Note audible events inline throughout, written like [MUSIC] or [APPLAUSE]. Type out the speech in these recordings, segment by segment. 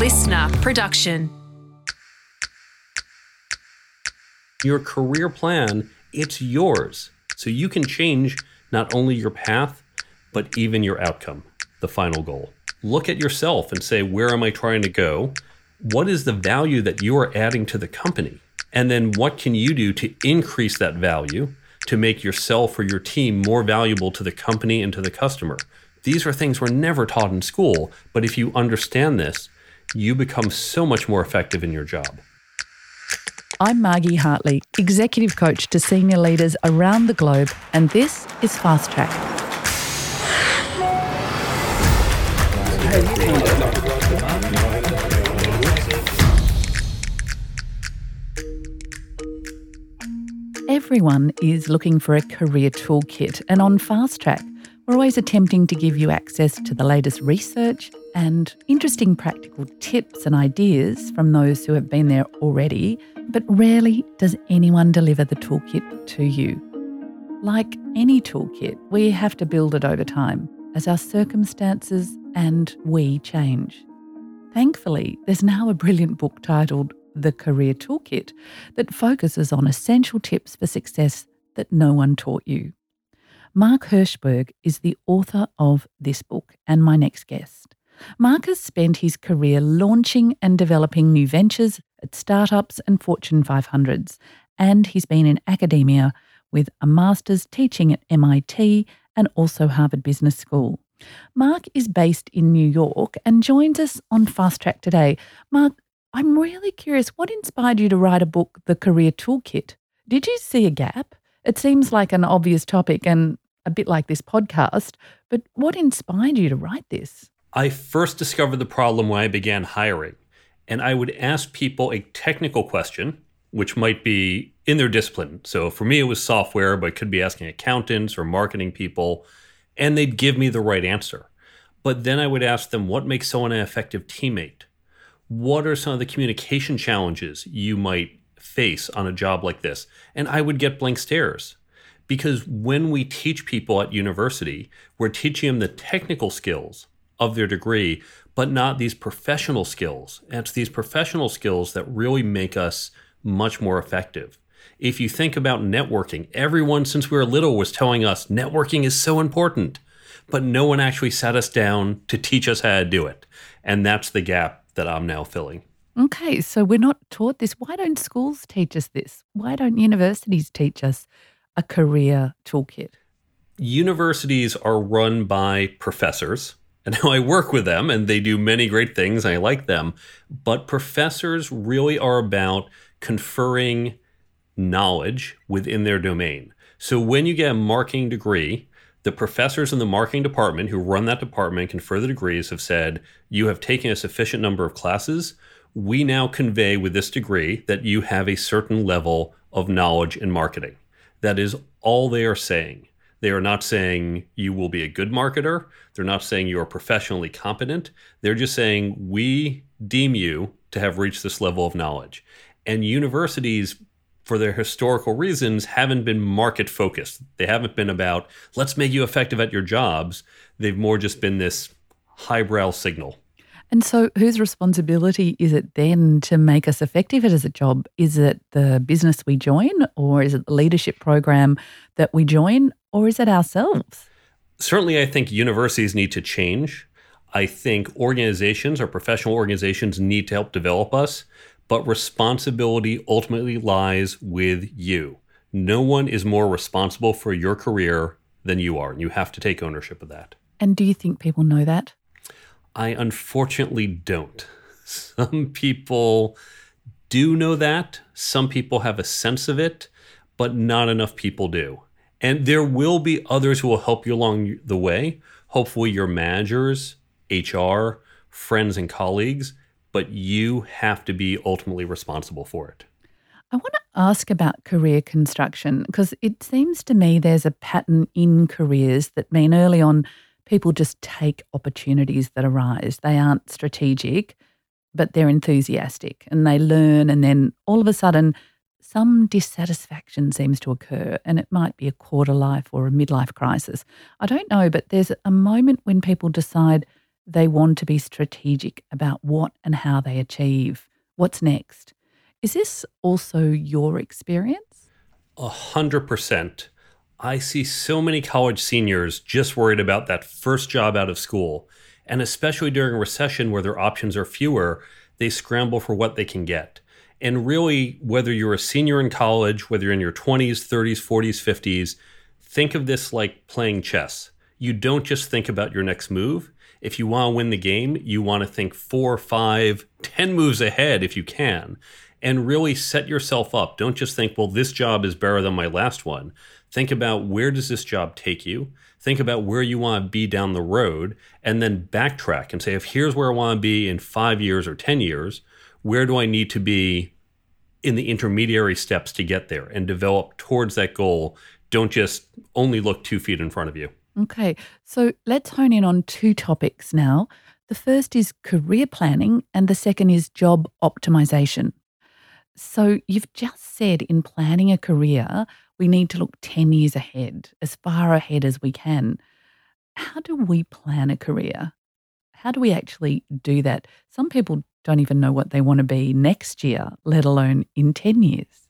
LiSTNR production. Your career plan, it's yours. So you can change not only your path, but even your outcome, the final goal. Look at yourself and say, where am I trying to go? What is the value that you are adding to the company? And then what can you do to increase that value to make yourself or your team more valuable to the company and to the customer? These are things we're never taught in school, but if you understand this, you become so much more effective in your job. I'm Margie Hartley, executive coach to senior leaders around the globe, and this is Fast Track. Everyone is looking for a career toolkit, and on Fast Track, we're always attempting to give you access to the latest research and interesting practical tips and ideas from those who have been there already, but rarely does anyone deliver the toolkit to you. Like any toolkit, we have to build it over time as our circumstances and we change. Thankfully, there's now a brilliant book titled The Career Toolkit that focuses on essential tips for success that no one taught you. Mark Herschberg is the author of this book and my next guest. Mark has spent his career launching and developing new ventures at startups and Fortune 500s, and he's been in academia with a master's teaching at MIT and also Harvard Business School. Mark is based in New York and joins us on Fast Track today. Mark, I'm really curious what inspired you to write a book, The Career Toolkit? Did you see a gap? It seems like an obvious topic and a bit like this podcast, but what inspired you to write this? I first discovered the problem when I began hiring, and I would ask people a technical question, which might be in their discipline. So for me, it was software, but could be asking accountants or marketing people and they'd give me the right answer. But then I would ask them, what makes someone an effective teammate? What are some of the communication challenges you might face on a job like this? And I would get blank stares. Because when we teach people at university, we're teaching them the technical skills of their degree, but not these professional skills. And it's these professional skills that really make us much more effective if you think about networking, everyone since we were little was telling us networking is so important, but no one actually sat us down to teach us how to do it. And that's the gap that I'm now filling. Okay, so we're not taught this. Why don't schools teach us this? Why don't universities teach us a career toolkit? Universities are run by professors. And [LAUGHS] now I work with them and they do many great things. I like them. But professors really are about conferring knowledge within their domain. So when you get a marketing degree, the professors in the marketing department who run that department confer the degrees have said, You have taken a sufficient number of classes. We now convey with this degree that you have a certain level of knowledge in marketing. That is all they are saying. They are not saying you will be a good marketer. They're not saying you are professionally competent. They're just saying we deem you to have reached this level of knowledge. And universities for their historical reasons, haven't been market focused. They haven't been about, let's make you effective at your jobs. They've more just been this highbrow signal. And so, whose responsibility is it then to make us effective at as a job? Is it the business we join, or is it the leadership program that we join, or is it ourselves? Certainly, I think universities need to change. I think organizations or professional organizations need to help develop us but responsibility ultimately lies with you. No one is more responsible for your career than you are, and you have to take ownership of that. And do you think people know that? I unfortunately don't. Some people do know that, some people have a sense of it, but not enough people do. And there will be others who will help you along the way. Hopefully, your managers, HR, friends, and colleagues but you have to be ultimately responsible for it. I want to ask about career construction because it seems to me there's a pattern in careers that mean early on people just take opportunities that arise. They aren't strategic, but they're enthusiastic and they learn, and then all of a sudden, some dissatisfaction seems to occur, and it might be a quarter life or a midlife crisis. I don't know, but there's a moment when people decide they want to be strategic about what and how they achieve. What's next? Is this also your experience? A hundred percent. I see so many college seniors just worried about that first job out of school. And especially during a recession where their options are fewer, they scramble for what they can get. And really, whether you're a senior in college, whether you're in your 20s, 30s, 40s, 50s, think of this like playing chess. You don't just think about your next move. If you want to win the game, you want to think four, five, ten moves ahead if you can, and really set yourself up. Don't just think, well, this job is better than my last one. Think about where does this job take you? Think about where you want to be down the road, and then backtrack and say, if here's where I want to be in five years or 10 years, where do I need to be in the intermediary steps to get there and develop towards that goal? Don't just only look two feet in front of you. Okay, so let's hone in on two topics now. The first is career planning, and the second is job optimization. So, you've just said in planning a career, we need to look 10 years ahead, as far ahead as we can. How do we plan a career? How do we actually do that? Some people don't even know what they want to be next year, let alone in 10 years.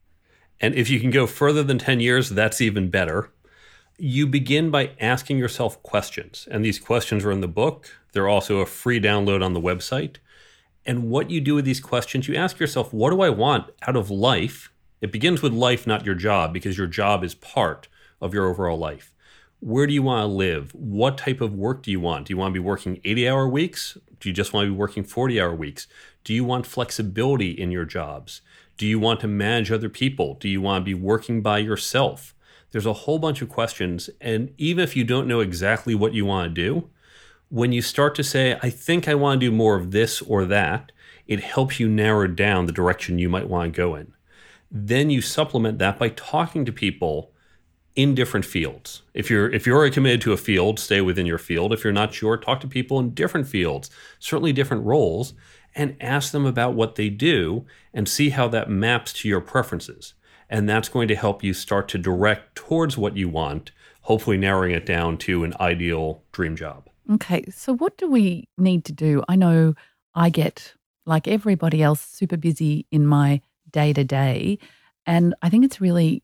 And if you can go further than 10 years, that's even better you begin by asking yourself questions. And these questions are in the book. They're also a free download on the website. And what you do with these questions, you ask yourself, what do I want out of life? It begins with life, not your job, because your job is part of your overall life. Where do you want to live? What type of work do you want? Do you want to be working 80 hour weeks? Do you just want to be working 40 hour weeks? Do you want flexibility in your jobs? Do you want to manage other people? Do you want to be working by yourself? There's a whole bunch of questions. And even if you don't know exactly what you want to do, when you start to say, I think I want to do more of this or that, it helps you narrow down the direction you might want to go in. Then you supplement that by talking to people in different fields. If you're if you're already committed to a field, stay within your field. If you're not sure, talk to people in different fields, certainly different roles, and ask them about what they do and see how that maps to your preferences. And that's going to help you start to direct towards what you want, hopefully narrowing it down to an ideal dream job. Okay. So, what do we need to do? I know I get, like everybody else, super busy in my day to day. And I think it's really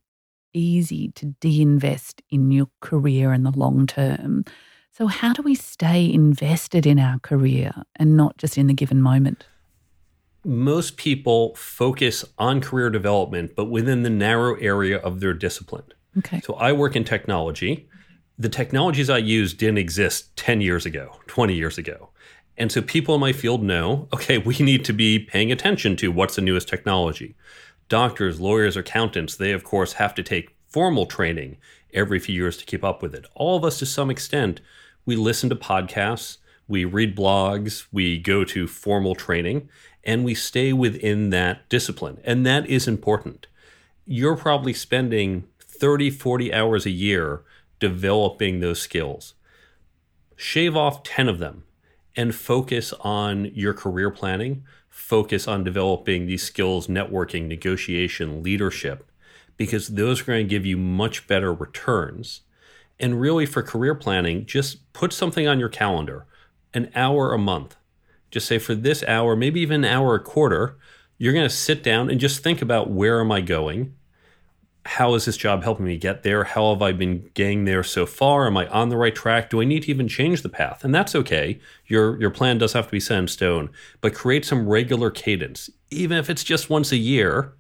easy to de invest in your career in the long term. So, how do we stay invested in our career and not just in the given moment? most people focus on career development, but within the narrow area of their discipline. Okay. So I work in technology. The technologies I use didn't exist 10 years ago, 20 years ago. And so people in my field know okay, we need to be paying attention to what's the newest technology. Doctors, lawyers, accountants, they of course have to take formal training every few years to keep up with it. All of us, to some extent, we listen to podcasts, we read blogs, we go to formal training, and we stay within that discipline. And that is important. You're probably spending 30, 40 hours a year developing those skills. Shave off 10 of them and focus on your career planning, focus on developing these skills, networking, negotiation, leadership, because those are going to give you much better returns. And really, for career planning, just put something on your calendar an hour a month just say for this hour, maybe even an hour a quarter, you're going to sit down and just think about where am I going? How is this job helping me get there? How have I been getting there so far? Am I on the right track? Do I need to even change the path? And that's okay. Your your plan does have to be set in stone, but create some regular cadence, even if it's just once a year,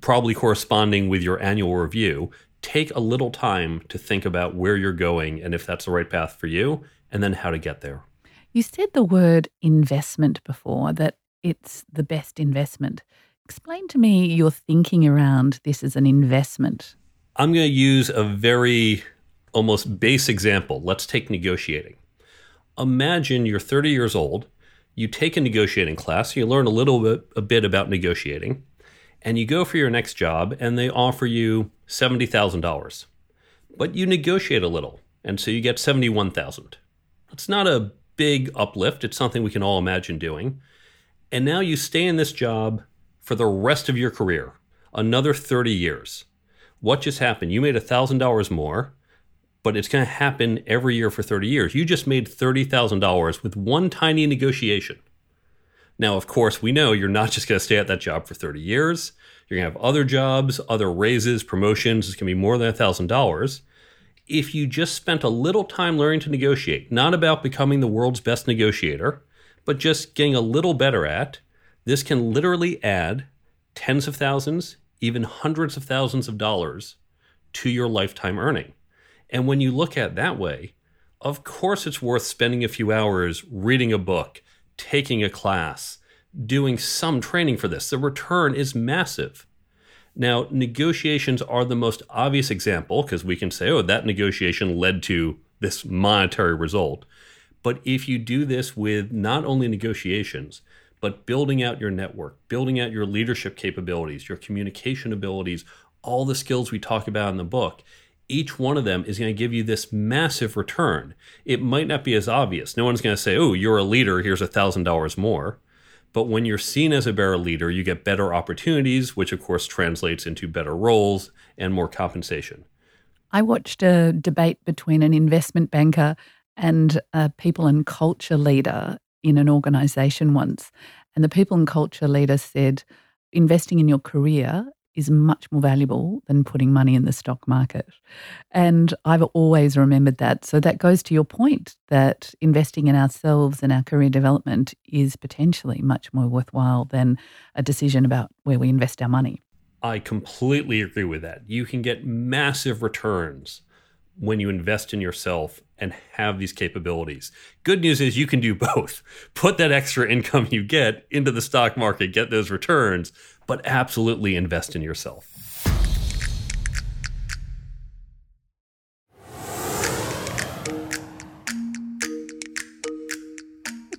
probably corresponding with your annual review. Take a little time to think about where you're going and if that's the right path for you, and then how to get there. You said the word investment before, that it's the best investment. Explain to me your thinking around this as an investment. I'm going to use a very almost base example. Let's take negotiating. Imagine you're 30 years old, you take a negotiating class, you learn a little bit, a bit about negotiating, and you go for your next job and they offer you $70,000. But you negotiate a little, and so you get 71,000. It's not a big uplift. It's something we can all imagine doing. And now you stay in this job for the rest of your career, another 30 years. What just happened? You made $1,000 more, but it's going to happen every year for 30 years. You just made $30,000 with one tiny negotiation. Now, of course, we know you're not [LAUGHS] just going to stay at that job for 30 years. You're going to have other jobs, other raises, promotions. It's going to be more than $1,000. If you just spent a little time learning to negotiate, not about becoming the world's best negotiator, but just getting a little better at, this can literally add tens of thousands, even hundreds of thousands of dollars to your lifetime earning. And when you look at it that way, of course it's worth spending a few hours reading a book, taking a class, doing some training for this. The return is massive. Now, negotiations are the most obvious example because we can say, oh, that negotiation led to this monetary result. But if you do this with not only negotiations, but building out your network, building out your leadership capabilities, your communication abilities, all the skills we talk about in the book, each one of them is going to give you this massive return. It might not be as obvious. No one's going to say, oh, you're a leader, here's a $1,000 more. But when you're seen as a better leader, you get better opportunities, which of course translates into better roles and more compensation. I watched a debate between an investment banker and a people and culture leader in an organization once. And the people and culture leader said, investing in your career is much more valuable than putting money in the stock market. And I've always remembered that. So that goes to your point that investing in ourselves and our career development is potentially much more worthwhile than a decision about where we invest our money. I completely agree with that. You can get massive returns when you invest in yourself and have these capabilities. Good news is you can do [LAUGHS] both. Put that extra income you get into the stock market, get those returns, but absolutely invest in yourself.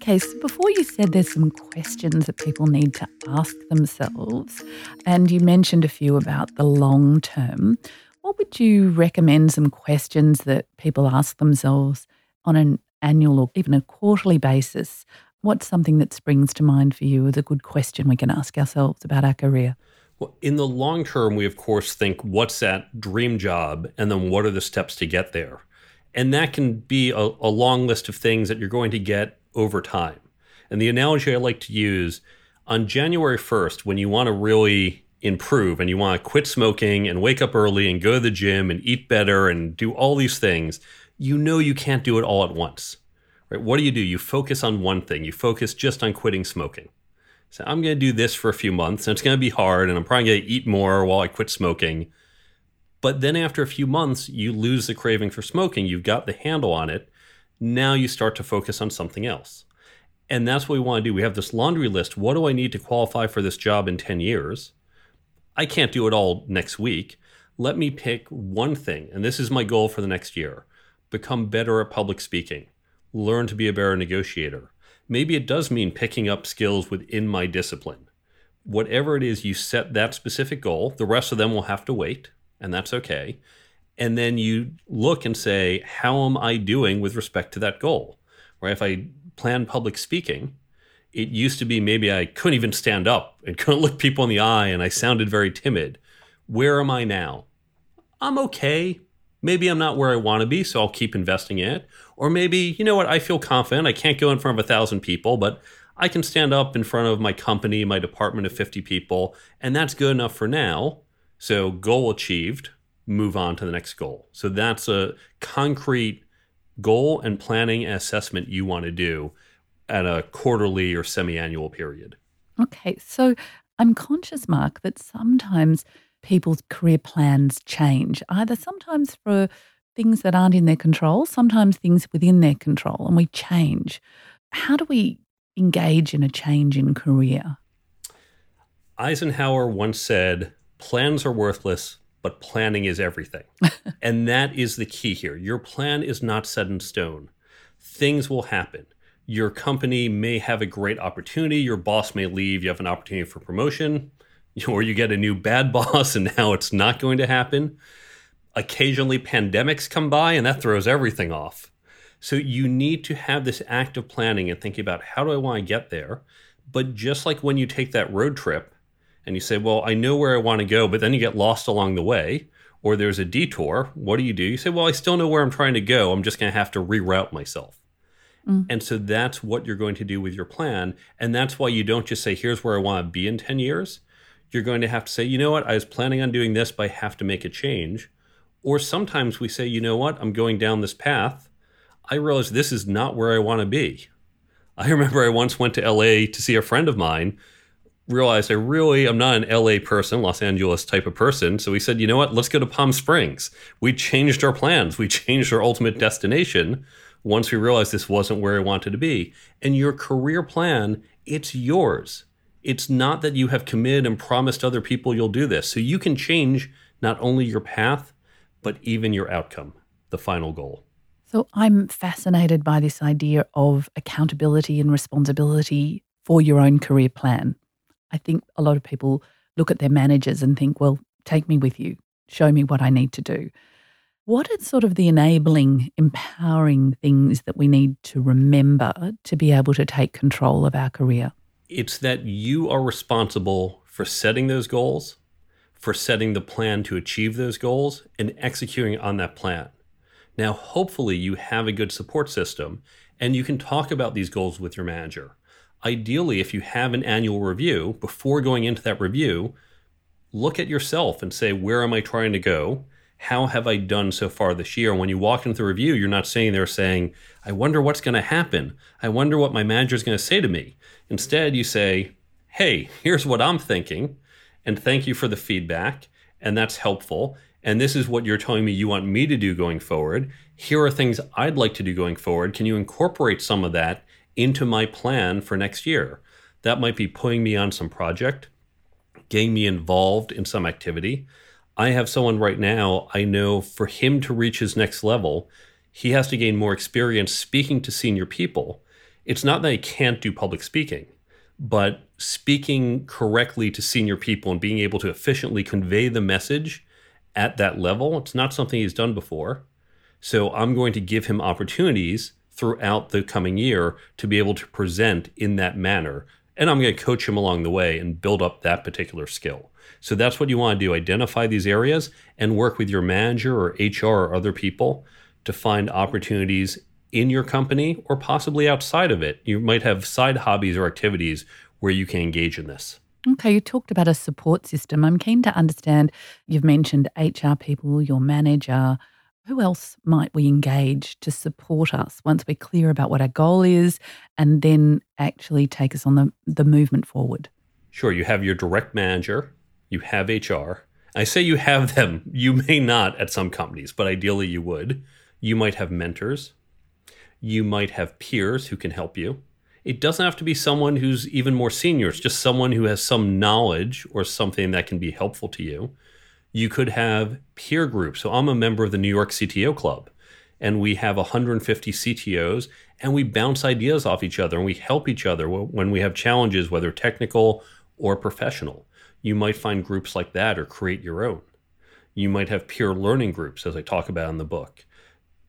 Okay, so before you said there's some questions that people need to ask themselves, and you mentioned a few about the long term. What would you recommend some questions that people ask themselves on an annual or even a quarterly basis What's something that springs to mind for you as a good question we can ask ourselves about our career? Well, in the long term, we of course think, what's that dream job? And then what are the steps to get there? And that can be a, a long list of things that you're going to get over time. And the analogy I like to use on January 1st, when you want to really improve and you want to quit smoking and wake up early and go to the gym and eat better and do all these things, you know you can't do it all at once right? What do you do? You focus on one thing. You focus just on quitting smoking. So I'm going to do this for a few months, and it's going to be hard, and I'm probably going to eat more while I quit smoking. But then after a few months, you lose the craving for smoking. You've got the handle on it. Now you start to focus on something else. And that's what we want to do. We have this laundry list. What do I need to qualify for this job in 10 years? I can't do it all next week. Let me pick one thing, and this is my goal for the next year become better at public speaking learn to be a better negotiator. Maybe it does mean picking up skills within my discipline. Whatever it is, you set that specific goal. The rest of them will have to wait, and that's okay. And then you look and say, how am I doing with respect to that goal? Right? If I plan public speaking, it used to be maybe I couldn't even stand up and [LAUGHS] couldn't look people in the eye and I sounded very timid. Where am I now? I'm okay. Maybe I'm not where I want to be, so I'll keep investing in it. Or maybe, you know what, I feel confident. I can't go in front of a thousand people, but I can stand up in front of my company, my department of 50 people, and that's good enough for now. So, goal achieved, move on to the next goal. So, that's a concrete goal and planning assessment you want to do at a quarterly or semi annual period. Okay. So, I'm conscious, Mark, that sometimes people's career plans change, either sometimes for things that aren't in their control, sometimes things within their control, and we change. How do we engage in a change in career? Eisenhower once said, Plans are worthless, but planning is everything. [LAUGHS] and that is the key here. Your plan is not set in stone. Things will happen. Your company may have a great opportunity. Your boss may leave. You have an opportunity for promotion, [LAUGHS] or you get a new bad [LAUGHS] boss, and now it's not going to happen occasionally pandemics come by and that throws everything off. So you need to have this active planning and thinking about how do I want to get there. But just like when you take that road trip and you say, well, I know where I want to go, but then you get lost along the way, or there's a detour, what do you do? You say, Well, I still know where I'm trying to go. I'm just going to have to reroute myself. Mm. And so that's what you're going to do with your plan. And that's why you don't just say, Here's where I want to be in 10 years. You're going to have to say, You know what? I was planning on doing this, but I have to make a change. Or sometimes we say, You know what? I'm going down this path. I realize this is not where I want to be. I [LAUGHS] remember I once went to LA to see a friend of mine realized I really am not an LA person, Los Angeles type of person. So we said, you know what, let's go to Palm Springs. We changed our plans. We [LAUGHS] changed our ultimate destination once we realized this wasn't where I wanted to be. And your career plan, it's yours. It's not that you have committed and promised other people you'll do this. So you can change not only your path, but even your outcome, the final goal. So I'm fascinated by this idea of accountability and responsibility for your own career plan. I think a lot of people look at their managers and think, well, take me with you, show me what I need to do. What are sort of the enabling, empowering things that we need to remember to be able to take control of our career? It's that you are responsible for setting those goals, for setting the plan to achieve those goals, and executing on that plan. Now, hopefully, you have a good support system and you can talk about these goals with your manager ideally, if you have an annual review, before going into that review, look at yourself and say, where am I trying to go? How have I done so far this year? When you walk into the review, you're not sitting there saying, I wonder what's going to happen. I wonder what my manager is going to say to me. Instead, you say, hey, here's what I'm thinking, and thank you for the feedback, and that's helpful. And this is what you're telling me you want me to do going forward. Here are things I'd like to do going forward. Can you incorporate some of that into my plan for next year. That might be putting me on some project, getting me involved in some activity. I have someone right now, I know for him to reach his next level, he has to gain more experience speaking to senior people. It's not that he can't do public speaking, but speaking correctly to senior people and being able to efficiently convey the message at that level, it's not something he's done before. So I'm going to give him opportunities throughout the coming year to be able to present in that manner. And I'm going to coach him along the way and build up that particular skill. So that's what you want to do identify these areas and work with your manager or HR or other people to find opportunities in your company or possibly outside of it. You might have side hobbies or activities where you can engage in this. Okay, you talked about a support system. I'm keen to understand you've mentioned HR people, your manager, who else might we engage to support us once we're clear about what our goal is and then actually take us on the, the movement forward? Sure. You have your direct manager, you have HR. I say you have them. You may not at some companies, but ideally you would. You might have mentors. You might have peers who can help you. It doesn't have to be someone who's even more senior. It's just someone who has some knowledge or something that can be helpful to you you could have peer groups. So I'm a member of the New York CTO Club, and we have 150 CTOs, and we bounce ideas off each other and we help each other when we have challenges, whether technical or professional. You might find groups like that or create your own. You might have peer learning groups, as I talk about in the book.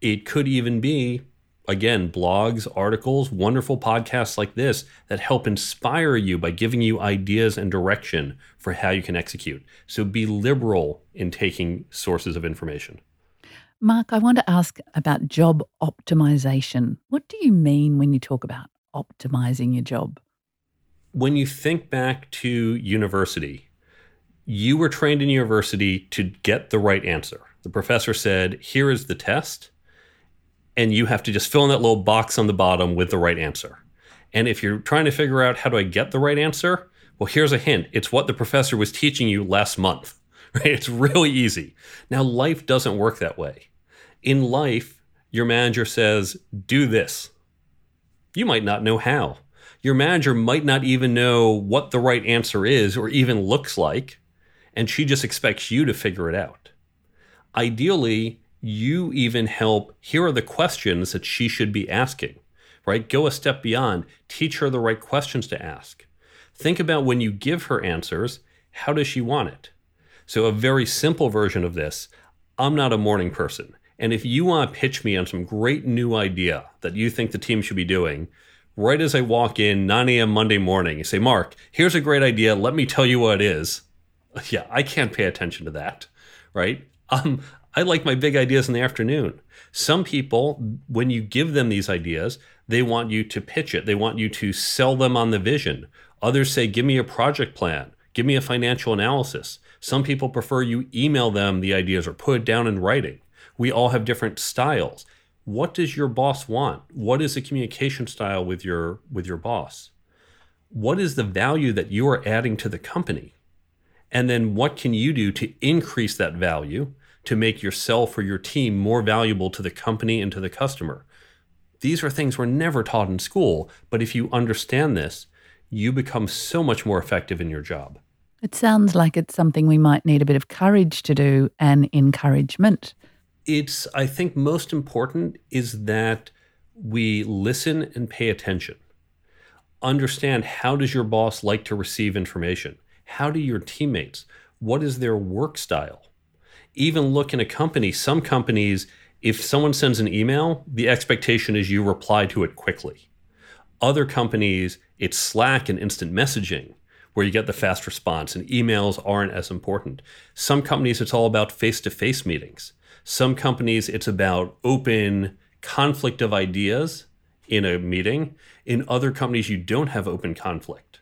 It could even be again, blogs, articles, wonderful podcasts like this that help inspire you by giving you ideas and direction for how you can execute. So be liberal in taking sources of information. Mark, I want to ask about job optimization. What do you mean when you talk about optimizing your job? When you think back to university, you were trained in university to get the right answer. The professor said, Here is the test and you have to just fill in that little box on the bottom with the right answer. And if you're trying to figure out how do I get the right answer, well, here's a hint. It's what the professor was teaching you last month. [LAUGHS] Right? It's really easy. Now, life doesn't work that way. In life, your manager says, "Do this." You might not know how. Your manager might not even know what the right answer is or even looks like, and she just expects you to figure it out. Ideally, you even help here are the questions that she should be asking right? Go a step beyond. Teach her the right questions to ask. Think about when you give her answers how does she want it? So a very simple version of this i'm not a morning person. And if you want to pitch me on some great new idea that you think the team should be doing right as i walk in 9 a.m monday morning you say mark here's a great idea let me tell you what it is [LAUGHS] yeah i can't pay attention to that right Um, I like my big ideas in the afternoon. Some people, when you give them these ideas, they want you to pitch it. They want you to sell them on the vision. Others say, give me a project plan, give me a financial analysis. Some people prefer you email them the ideas or put it down in writing. We all have different styles. What does your boss want? What is the communication style with your with your boss? What is the value that you are adding to the company? And then what can you do to increase that value to make yourself or your team more valuable to the company and to the customer? These are things we're never taught in school, but if you understand this, you become so much more effective in your job. It sounds like it's something we might need a bit of courage to do and encouragement. It's, I think, most important is that we listen and pay attention. Understand how does your boss like to receive information? How do your teammates? What is their work style? Even look in a company, some companies, if someone sends an email, the expectation is you reply to it quickly. Other companies, it's Slack and instant messaging where you get the fast response, and emails aren't as important. Some companies, it's all about face to face meetings. Some companies, it's about open conflict of ideas in a meeting. In other companies, you don't have open conflict.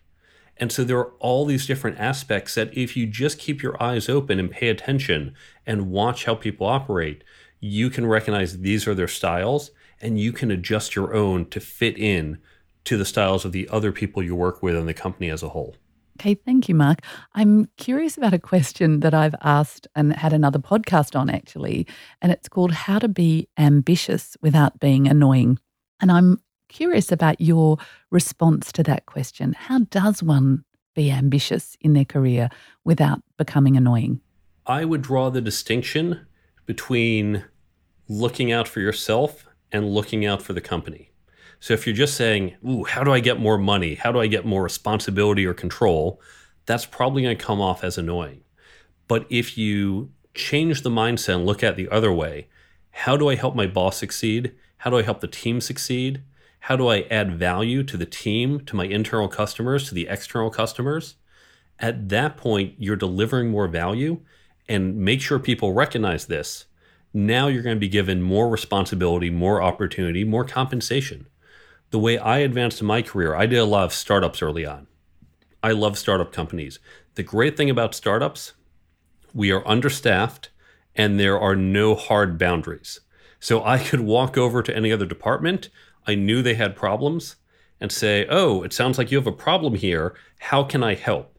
And so there are all these different aspects that if you just keep your eyes open and pay attention and watch how people operate, you can recognize these are their styles and you can adjust your own to fit in to the styles of the other people you work with and the company as a whole. Okay, thank you, Mark. I'm curious about a question that I've asked and had another podcast on actually, and it's called How to Be Ambitious Without Being Annoying. And I'm curious about your response to that question. How does one be ambitious in their career without becoming annoying? I would draw the distinction between looking out for yourself and looking out for the company. So if you're just saying, Ooh, how do I get more money? How do I get more responsibility or control? That's probably going to come off as annoying. But if you change the mindset and look at the other way, how do I help my boss succeed? How do I help the team succeed? How do I add value to the team, to my internal customers, to the external customers? At that point, you're delivering more value and make sure people recognize this. Now you're going to be given more responsibility, more opportunity, more compensation the way I advanced in my career, I did a lot of startups early on. I love startup companies. The great thing about startups, we are understaffed and there are no hard boundaries. So I could walk over to any other department. I knew they had problems and say, Oh, it sounds like you have a problem here. How can I help?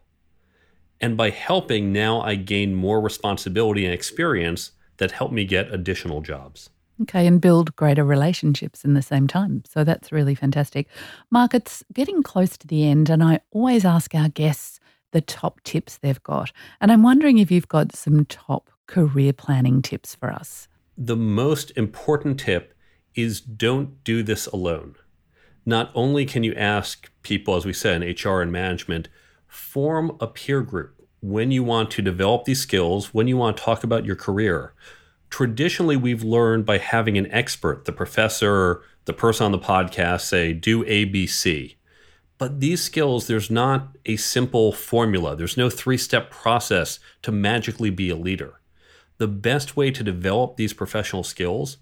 And by helping, now I gain more responsibility and experience that help me get additional jobs. Okay, and build greater relationships in the same time. So that's really fantastic. Mark, it's getting close to the end, and I always ask our guests the top tips they've got. And I'm wondering if you've got some top career planning tips for us. The most important tip is don't do this alone. Not only can you ask people, as we said in HR and management, form a peer group when you want to develop these skills, when you want to talk about your career traditionally we've learned by having an expert, the professor, the person on the podcast, say, do ABC. But these skills, there's not a simple formula. There's no three step process to magically be a leader. The best way to develop these professional skills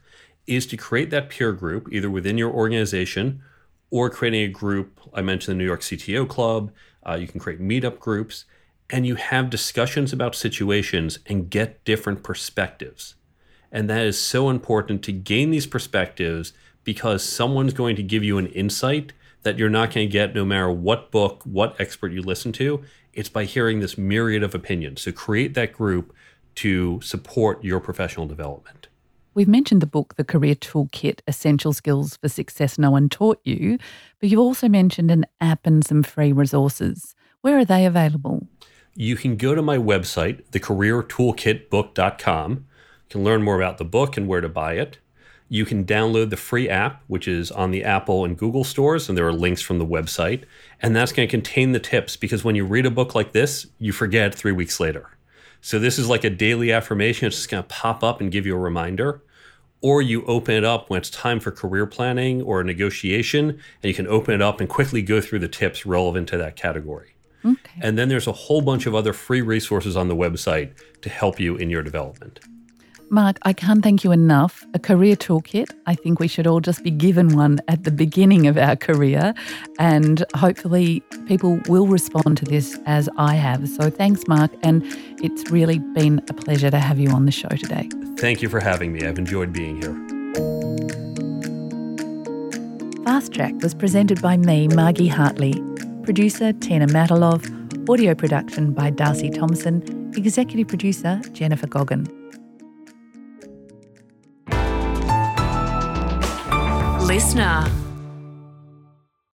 is to create that peer group, either within your organization or creating a group. I mentioned the New York CTO Club. Uh, you can create meetup groups, and you have discussions about situations and get different perspectives. And that is so important to gain these perspectives because someone's going to give you an insight that you're not going to get no matter what book, what expert you listen to. It's by hearing this myriad of opinions. So create that group to support your professional development. We've mentioned the book, The Career Toolkit Essential Skills for Success No One Taught You, but you've also mentioned an app and some free resources. Where are they available? You can go to my website, thecareertoolkitbook.com. You can learn more about the book and where to buy it. You can download the free app, which is on the Apple and Google stores, and there are links from the website. And that's going to contain the tips because when you read a book like this, you forget three weeks later. So this is like a daily affirmation. It's just going to pop up and give you a reminder. Or you open it up when it's time for career planning or a negotiation, and you can open it up and quickly go through the tips relevant to that category. Okay. And then there's a whole bunch of other free resources on the website to help you in your development. Mark, I can't thank you enough. A career toolkit. I think we should all just be given one at the beginning of our career, and hopefully, people will respond to this as I have. So, thanks, Mark. And it's really been a pleasure to have you on the show today. Thank you for having me. I've enjoyed being here. Fast Track was presented by me, Margie Hartley, producer Tina Matalov, audio production by Darcy Thompson, executive producer Jennifer Goggin. LiSTNR.